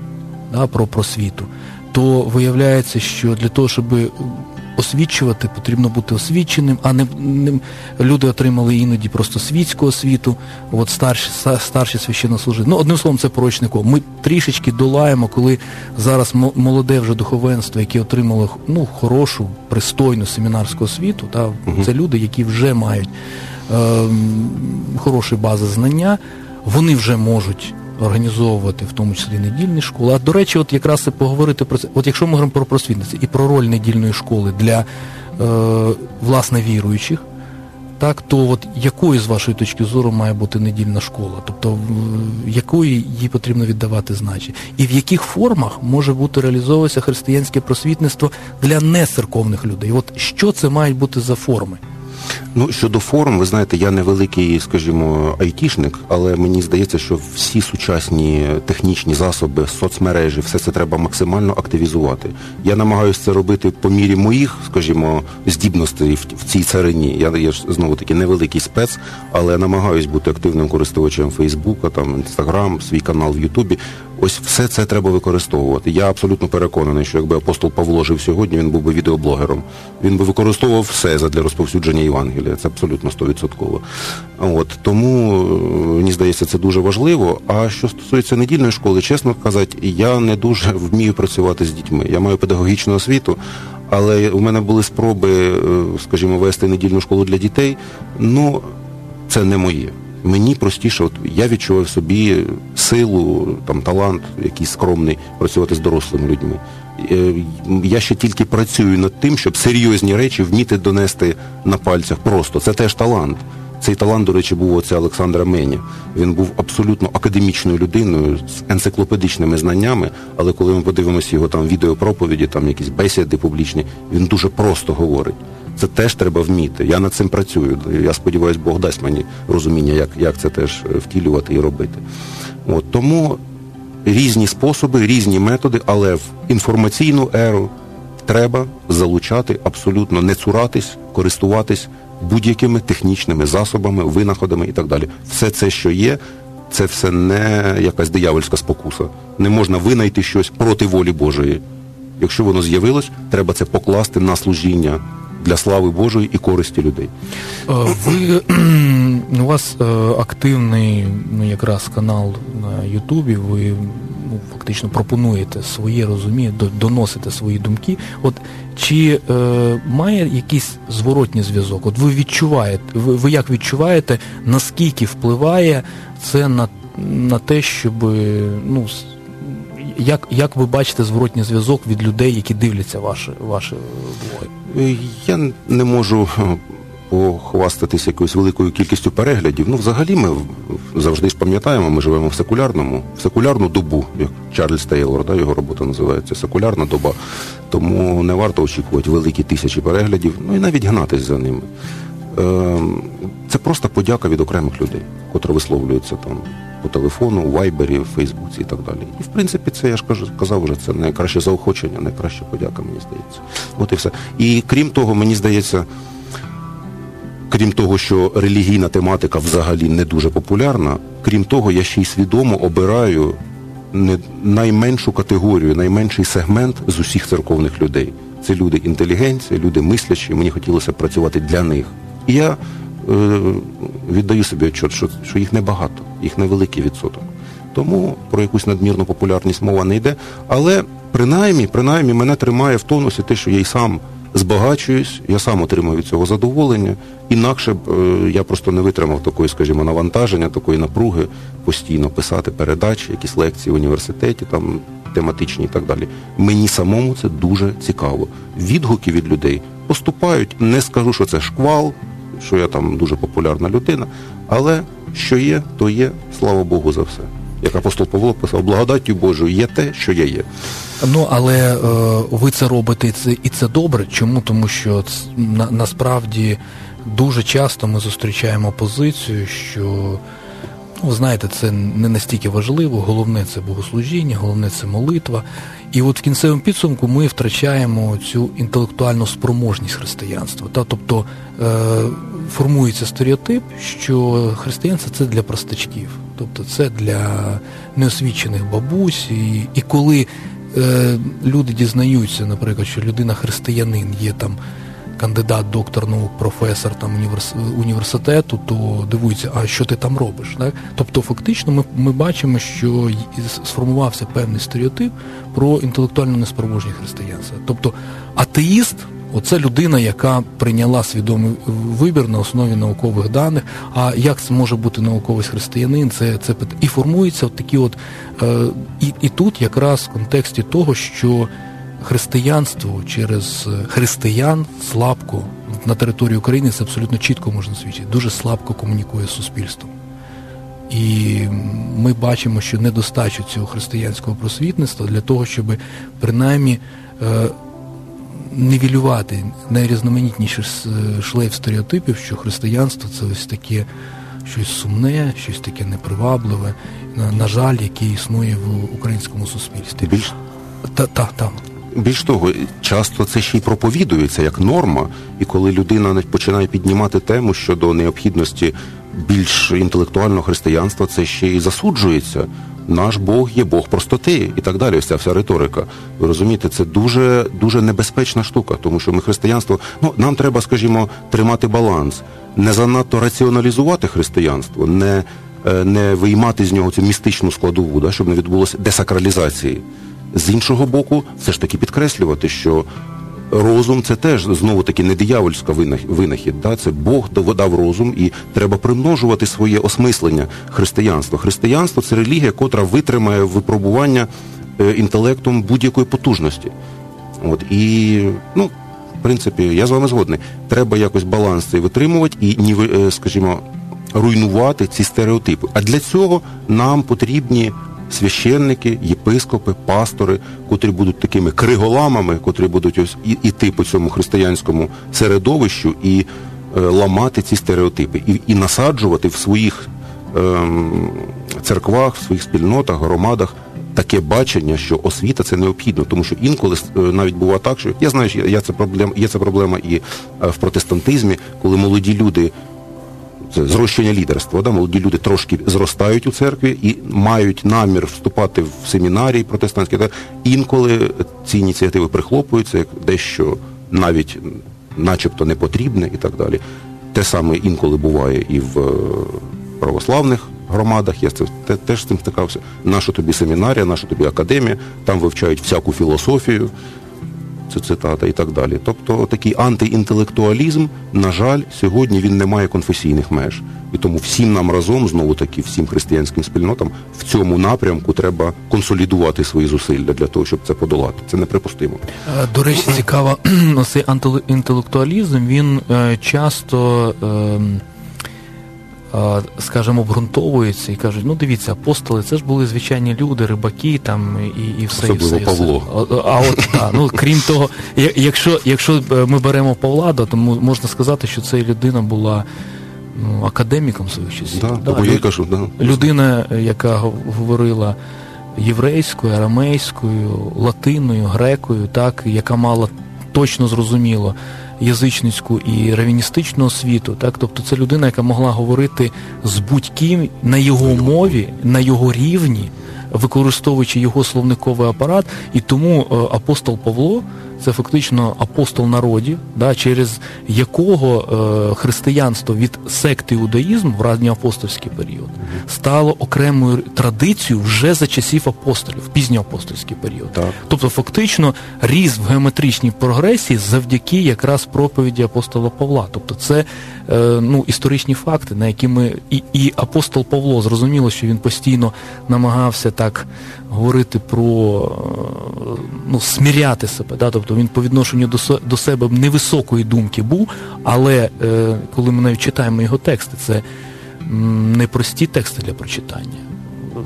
да, про просвіту, то виявляється, що для того, щоб освічувати, потрібно бути освіченим, а не, не люди отримали іноді просто світську освіту, от старші старші священнослужителі. Ну, одним словом, це порочнико. Ми трішечки долаємо, коли зараз молоде вже духовенство, яке отримало ну, хорошу, пристойну семінарську освіту, та, це люди, які вже мають е, хороші бази знання, вони вже можуть організовувати в тому числі недільні школи. А до речі, от якраз і поговорити про це. От якщо ми говоримо про просвітництво і про роль недільної школи для е, власне віруючих, так то от якою з вашої точки зору має бути недільна школа? Тобто якої їй потрібно віддавати значення? І в яких формах може бути реалізовуватися християнське просвітництво для нецерковних людей? От що це мають бути за форми? Ну щодо форм, ви знаєте, я не великий, скажімо, айтішник, але мені здається, що всі сучасні технічні засоби, соцмережі, все це треба максимально активізувати. Я намагаюся це робити по мірі моїх, скажімо, здібностей в, в цій царині. Я я ж знову таки невеликий спец, але намагаюсь бути активним користувачем Фейсбука, там Інстаграм, свій канал в Ютубі. Ось все це треба використовувати. Я абсолютно переконаний, що якби апостол Павло жив сьогодні, він був би відеоблогером. Він би використовував все для розповсюдження Євангелія. Це абсолютно стовідсотково. От тому е, мені здається, це дуже важливо. А що стосується недільної школи, чесно казати, я не дуже вмію працювати з дітьми. Я маю педагогічну освіту. Але у мене були спроби, е, скажімо, вести недільну школу для дітей. Ну, це не моє. Мені простіше, от я відчував собі силу, там талант, якийсь скромний, працювати з дорослими людьми. Е, я ще тільки працюю над тим, щоб серйозні речі вміти донести на пальцях. Просто це теж талант. Цей талант, до речі, був оце Олександра Мені. Він був абсолютно академічною людиною з енциклопедичними знаннями, але коли ми подивимося його там відеопроповіді, там якісь бесіди публічні, він дуже просто говорить. Це теж треба вміти. Я над цим працюю. Я сподіваюся, Бог дасть мені розуміння, як як це теж е, втілювати і робити. От Тому різні способи, різні методи, але в інформаційну еру треба залучати абсолютно не цуратись, користуватись будь-якими технічними засобами, винаходами і так далі. Все це, що є, це все не якась диявольська спокуса. Не можна винайти щось проти волі Божої. Якщо воно з'явилось, треба це покласти на служіння для слави Божої і користі людей. Е, ви у вас е, активний ну, якраз канал на Ютубі. Ви ну, фактично пропонуєте своє розуміння, доносите свої думки. От чи е, має якийсь зворотній зв'язок? От ви відчуваєте, ви, ви як відчуваєте, наскільки впливає це на на те, щоб ну як як ви бачите зворотній зв'язок від людей, які дивляться ваші ваші блоги? Я не можу похвастатись якоюсь великою кількістю переглядів. Ну, взагалі, ми завжди ж пам'ятаємо, ми живемо в секулярному, в секулярну добу, як Чарльз Тейлор, да, його робота називається секулярна доба. Тому не варто очікувати великі тисячі переглядів, ну і навіть гнатись за ними. Ем, це просто подяка від окремих людей, котра висловлюється там по телефону, у вайбері, в Фейсбуці і так далі. І в принципі, це я ж кажу, казав вже, це найкраще заохочення, найкраща подяка, мені здається. От і все. І крім того, мені здається. Крім того, що релігійна тематика взагалі не дуже популярна, крім того, я ще й свідомо обираю не найменшу категорію, найменший сегмент з усіх церковних людей. Це люди інтелігенції, люди мислячі. Мені хотілося працювати для них. І я е, віддаю собі отчет, що, що їх небагато, їх невеликий відсоток. Тому про якусь надмірну популярність мова не йде. Але принаймні, принаймні мене тримає в тонусі те, що я й сам збагачуюсь, я сам отримую від цього задоволення. Інакше б е, я просто не витримав такої, скажімо, навантаження, такої напруги постійно писати передачі, якісь лекції в університеті, там тематичні і так далі. Мені самому це дуже цікаво. Відгуки від людей поступають. Не скажу, що це шквал, що я там дуже популярна людина, але що є, то є, слава Богу, за все. Як апостол Павло писав, благодаттю Божою є те, що я є. Ну але е, ви це робите і це і це добре. Чому? Тому що це, на, насправді дуже часто ми зустрічаємо позицію, що ви знаєте, це не настільки важливо. Головне це богослужіння, головне це молитва. І от в кінцевому підсумку ми втрачаємо цю інтелектуальну спроможність християнства. Та, Тобто е, формується стереотип, що християнство це для простачків, тобто це для неосвічених бабусь. І, і коли е, люди дізнаються, наприклад, що людина християнин є там. Кандидат, доктор наук, професор там універс... університету, то дивуються, а що ти там робиш? Так? Тобто, фактично, ми ми бачимо, що сформувався певний стереотип про інтелектуальну неспроможність християнства. Тобто атеїст Оце людина, яка прийняла свідомий вибір на основі наукових даних. А як це може бути науковий християнин? Це це і формується от такі, от е, і, і тут якраз в контексті того, що християнство через християн слабко на території України це абсолютно чітко можна свідчити, дуже слабко комунікує з суспільством. І ми бачимо, що недостачу цього християнського просвітництва для того, щоб принаймні е, нівелювати найрізноманітніший шлейф стереотипів, що християнство це ось таке щось сумне, щось таке непривабливе, на, на жаль, яке існує в українському суспільстві. Більш та, та, та. Більш того, часто це ще й проповідується як норма, і коли людина починає піднімати тему щодо необхідності більш інтелектуального християнства, це ще й засуджується наш Бог є Бог простоти і так далі. Ця вся риторика. Ви розумієте, це дуже дуже небезпечна штука, тому що ми християнство, ну нам треба, скажімо, тримати баланс, не занадто раціоналізувати християнство, не е, не виймати з нього цю містичну складову, да, щоб не відбулося десакралізації. З іншого боку, все ж таки підкреслювати, що розум це теж знову таки не диявольська винахід. Да? Це Бог дав розум, і треба примножувати своє осмислення християнства. Християнство це релігія, котра витримає випробування е, інтелектом будь-якої потужності. От і ну. В принципі, я з вами згодний. Треба якось баланс цей витримувати і е, скажімо, руйнувати ці стереотипи. А для цього нам потрібні священники, єпископи, пастори, котрі будуть такими криголамами, котрі будуть ось іти по цьому християнському середовищу і е, ламати ці стереотипи, і і насаджувати в своїх е, церквах, в своїх спільнотах, громадах. Таке бачення, що освіта це необхідно, тому що інколи е, навіть буває так, що я знаю, що є це проблема, є це проблема і е, в протестантизмі, коли молоді люди зрощення лідерства. Да? Молоді люди трошки зростають у церкві і мають намір вступати в семінарії протестантські. Да? Інколи ці ініціативи прихлопуються, як дещо навіть начебто не потрібне і так далі. Те саме інколи буває і в е, православних громадах. Я теж з цим стикався. Наша тобі семінарія, наша тобі академія, там вивчають всяку філософію. Це цитата і так далі. Тобто такий антиінтелектуалізм, на жаль, сьогодні він не має конфесійних меж. І тому всім нам разом, знову таки, всім християнським спільнотам в цьому напрямку треба консолідувати свої зусилля для того, щоб це подолати. Це неприпустимо. Е, до речі, цікаво, цей антиінтелектуалізм, він е, часто. Скажімо, обґрунтовуються і кажуть, ну дивіться, апостоли, це ж були звичайні люди, рибаки там і і все. Особливо і все, Павло. І все. А, а от так, ну крім того, якщо якщо е, ми беремо Павла, то можна сказати, що ця людина була ну, академіком своїх часів. Да, да, тому я кажу, да. Людина, яка говорила єврейською, арамейською, латиною, грекою, так, яка мала точно зрозуміло язичницьку і равіністичну освіту, так? Тобто це людина, яка могла говорити з будь-ким на його мові, на його рівні, використовуючи його словниковий апарат, і тому е, апостол Павло це фактично апостол народів, да, через якого е, християнство від секти іудаїзму в ранньоапостольський період стало окремою традицією вже за часів апостолів, в пізньоапостольський період. Так. Тобто, фактично, ріс в геометричній прогресії завдяки якраз проповіді апостола Павла. Тобто, це е, ну, історичні факти, на які ми і, і апостол Павло зрозуміло, що він постійно намагався так говорити про е, ну, сміряти себе. Да? Тобто він по відношенню до до себе невисокої думки був, але е, коли ми навіть читаємо його тексти, це непрості тексти для прочитання.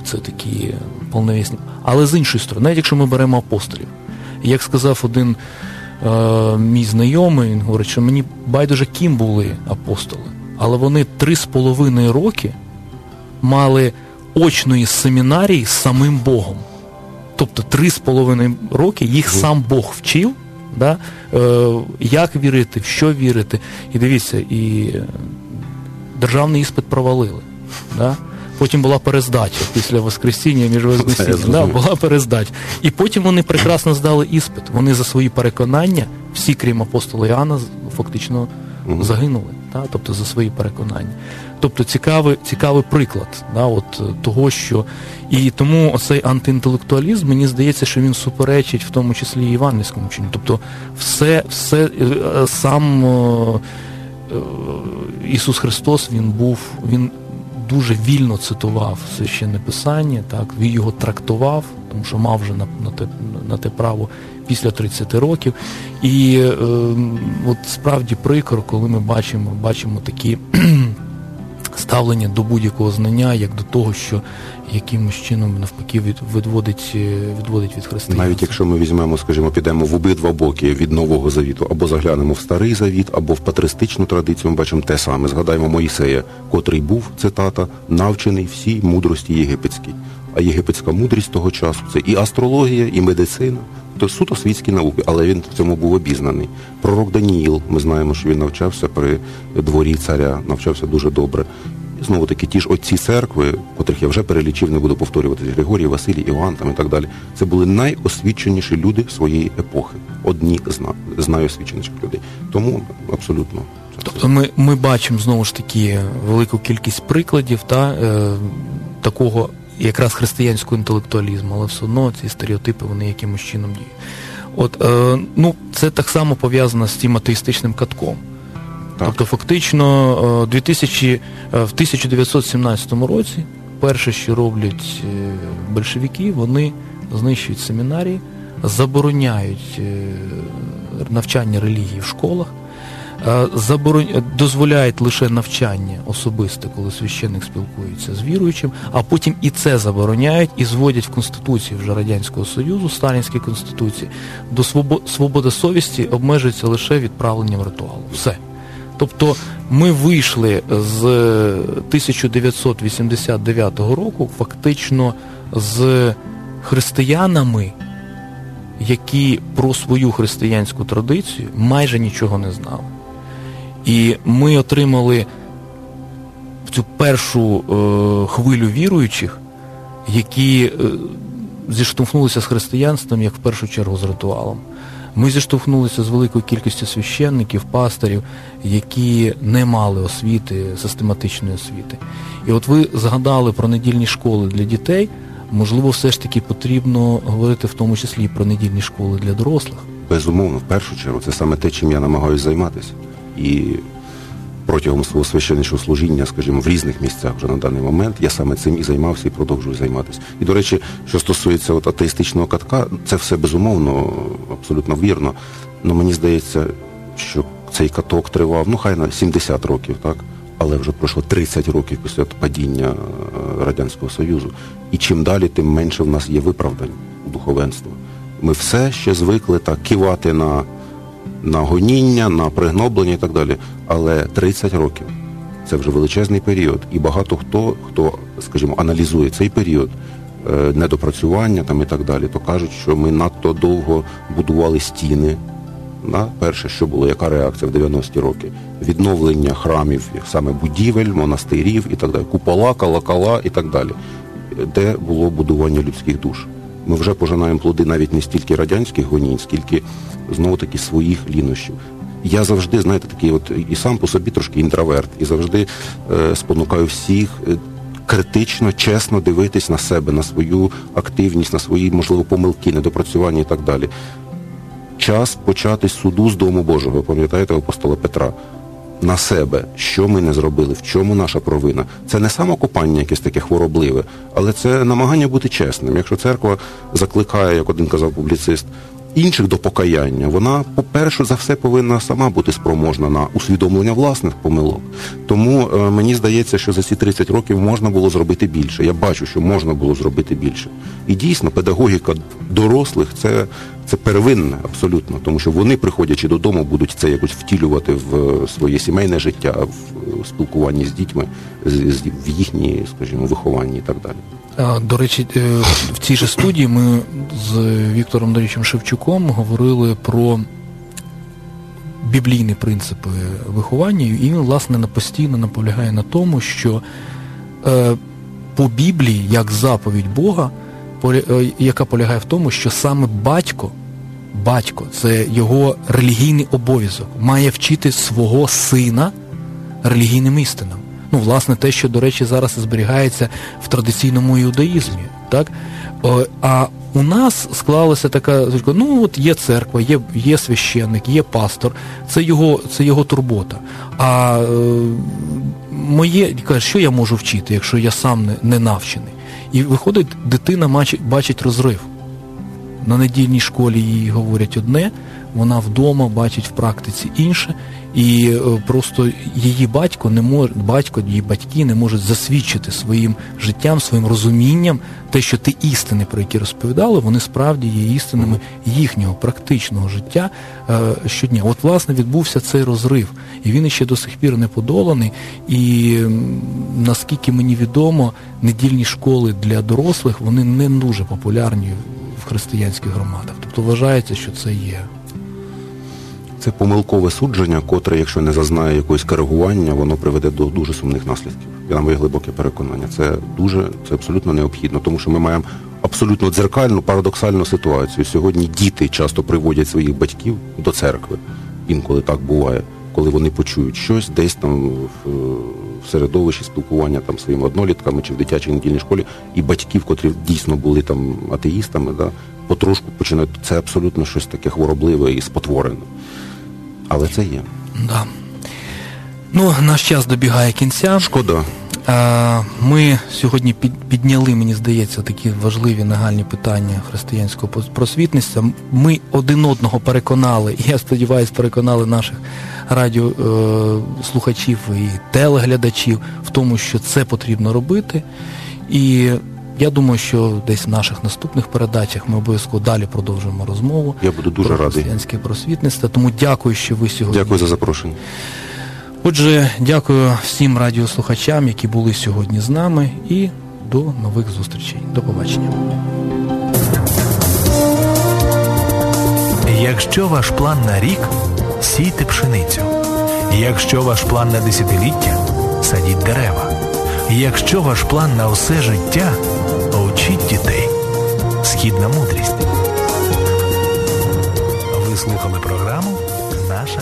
Це такі повновісні. Але з іншої сторони, навіть якщо ми беремо апостолів, як сказав один е, мій знайомий, він говорить, що мені байдуже ким були апостоли, але вони три з половиною роки мали очної семінарії з самим Богом. Тобто три з половиною роки їх сам Бог вчив, да, е, як вірити, в що вірити. І дивіться, і державний іспит провалили. Да? Потім була перездача після Воскресіння між Воскресінням. Да, була перездача. І потім вони прекрасно здали іспит. Вони за свої переконання, всі, крім апостола Іоанна, фактично загинули. Да? Тобто за свої переконання. Тобто цікавий цікавий приклад да, от, е, того, що і тому оцей антиінтелектуалізм, мені здається, що він суперечить в тому числі і Івангельському вченню. Тобто, все, все е, е, сам Ісус Христос він був, він дуже вільно цитував священне писання, так, він його трактував, тому що мав вже на, на, те, на те право після 30 років. І е, от справді прикро, коли ми бачимо, бачимо такі ставлення до будь-якого знання, як до того, що якимось чином навпаки відводить відводить від християнства. Навіть якщо ми візьмемо, скажімо, підемо в обидва боки від нового завіту, або заглянемо в старий завіт, або в патристичну традицію, ми бачимо те саме. Згадаємо Моїсея, котрий був цитата, навчений всій мудрості єгипетській. А єгипетська мудрість того часу це і астрологія, і медицина. То суто світські науки, але він в цьому був обізнаний. Пророк Даніїл, ми знаємо, що він навчався при дворі царя, навчався дуже добре. Знову таки ті ж отці церкви, котрих я вже перелічив, не буду повторювати Григорій, Василій, Іван там і так далі. Це були найосвіченіші люди своєї епохи, одні з найосвіченіших людей. Тому абсолютно. Тобто ми ми бачимо знову ж таки велику кількість прикладів та е, такого якраз християнського інтелектуалізму, але все одно ці стереотипи вони якимось чином діють. От е, ну це так само пов'язано з тим атеїстичним катком. Так. Тобто, фактично, 2000, е, е, в 1917 році перше, що роблять е, большевики, вони знищують семінарії, забороняють навчання релігії в школах, заборон... дозволяють лише навчання особисте, коли священник спілкується з віруючим, а потім і це забороняють і зводять в Конституції вже Радянського Союзу, Сталінській Конституції, до свобода совісті обмежується лише відправленням ритуалу. Все. Тобто ми вийшли з 1989 року фактично з християнами, які про свою християнську традицію майже нічого не знали. І ми отримали цю першу е, хвилю віруючих, які е, зіштовхнулися з християнством як в першу чергу з ритуалом. Ми зіштовхнулися з великою кількістю священників, пасторів, які не мали освіти, систематичної освіти. І от ви згадали про недільні школи для дітей. Можливо, все ж таки потрібно говорити в тому числі про недільні школи для дорослих. безумовно, в першу чергу, це саме те, чим я намагаюся займатися. І протягом свого священничого служіння, скажімо, в різних місцях вже на даний момент, я саме цим і займався і продовжую займатися. І, до речі, що стосується от атеїстичного катка, це все безумовно, абсолютно вірно. Але мені здається, що цей каток тривав, ну хай на 70 років, так? Але вже пройшло 30 років після падіння е, Радянського Союзу. І чим далі, тим менше в нас є виправдань у духовенства. Ми все ще звикли так кивати на на гоніння, на пригноблення і так далі. Але 30 років це вже величезний період. І багато хто, хто, скажімо, аналізує цей період е, недопрацювання там і так далі, то кажуть, що ми надто довго будували стіни. На перше, що було, яка реакція в 90-ті роки? Відновлення храмів, саме будівель, монастирів і так далі, купола, колокола і так далі, де було будування людських душ. Ми вже пожинаємо плоди навіть не стільки радянських гонінь, скільки знову таки своїх лінощів. Я завжди, знаєте, такий от і сам по собі трошки інтроверт, і завжди е, спонукаю всіх е, критично, чесно дивитись на себе, на свою активність, на свої, можливо, помилки, недопрацювання і так далі. Час почати суду з Дому Божого, пам'ятаєте, апостола Петра на себе, що ми не зробили, в чому наша провина. Це не самокопання якесь таке хворобливе, але це намагання бути чесним. Якщо церква закликає, як один казав публіцист, інших до покаяння, вона, по-перше, за все повинна сама бути спроможна на усвідомлення власних помилок. Тому е, мені здається, що за ці 30 років можна було зробити більше. Я бачу, що можна було зробити більше. І дійсно, педагогіка дорослих це це первинне абсолютно, тому що вони, приходячи додому, будуть це якось втілювати в своє сімейне життя, в спілкуванні з дітьми, в їхній, скажімо, вихованні і так далі. До речі, е, в цій же студії ми з Віктором Дорічем Шевчуком говорили про біблійні принципи виховання, і він, власне, постійно наполягає на тому, що е, по Біблії, як заповідь Бога, е, яка полягає в тому, що саме батько, батько, це його релігійний обов'язок, має вчити свого сина релігійним істинам. Ну, власне, те, що, до речі, зараз зберігається в традиційному іудаїзмі. Так? А у нас склалася така, ну от є церква, є є священник, є пастор, це його це його турбота. А е, моє що я можу вчити, якщо я сам не, не навчений? І виходить, дитина бачить розрив. На недільній школі їй говорять одне, вона вдома бачить в практиці інше, і е, просто її батько не може, батько, її батьки не можуть засвідчити своїм життям, своїм розумінням те, що ті істини, про які розповідали, вони справді є істинами їхнього практичного життя е, щодня. От, власне, відбувся цей розрив, і він ще до сих пір не подоланий. І наскільки мені відомо, недільні школи для дорослих вони не дуже популярні в християнських громадах. Тобто вважається, що це є. Це помилкове судження, котре, якщо не зазнає якогось коригування, воно приведе до дуже сумних наслідків. Я на моє глибоке переконання. Це дуже це абсолютно необхідно, тому що ми маємо абсолютно дзеркальну, парадоксальну ситуацію. Сьогодні діти часто приводять своїх батьків до церкви. Інколи так буває, коли вони почують щось десь там в, в середовищі спілкування там своїми однолітками чи в дитячій недільній школі, і батьків, котрі дійсно були там атеїстами, да, потрошку починають це абсолютно щось таке хворобливе і спотворене. Але це є. Да. Ну, наш час добігає кінця. Шкода. Ми сьогодні підняли, мені здається, такі важливі нагальні питання християнського просвітництва. Ми один одного переконали, і я сподіваюся, переконали наших радіослухачів і телеглядачів в тому, що це потрібно робити. І я думаю, що десь в наших наступних передачах ми обов'язково далі продовжимо розмову. Я буду дуже про радий. християнське просвітництво. Тому дякую, що ви сьогодні. Дякую за запрошення. Отже, дякую всім радіослухачам, які були сьогодні з нами, і до нових зустрічей. До побачення. Якщо ваш план на рік сійте пшеницю. Якщо ваш план на десятиліття садіть дерева. Якщо ваш план на усе життя Учіть дітей. Східна мудрість. Ви слухали програму Наша.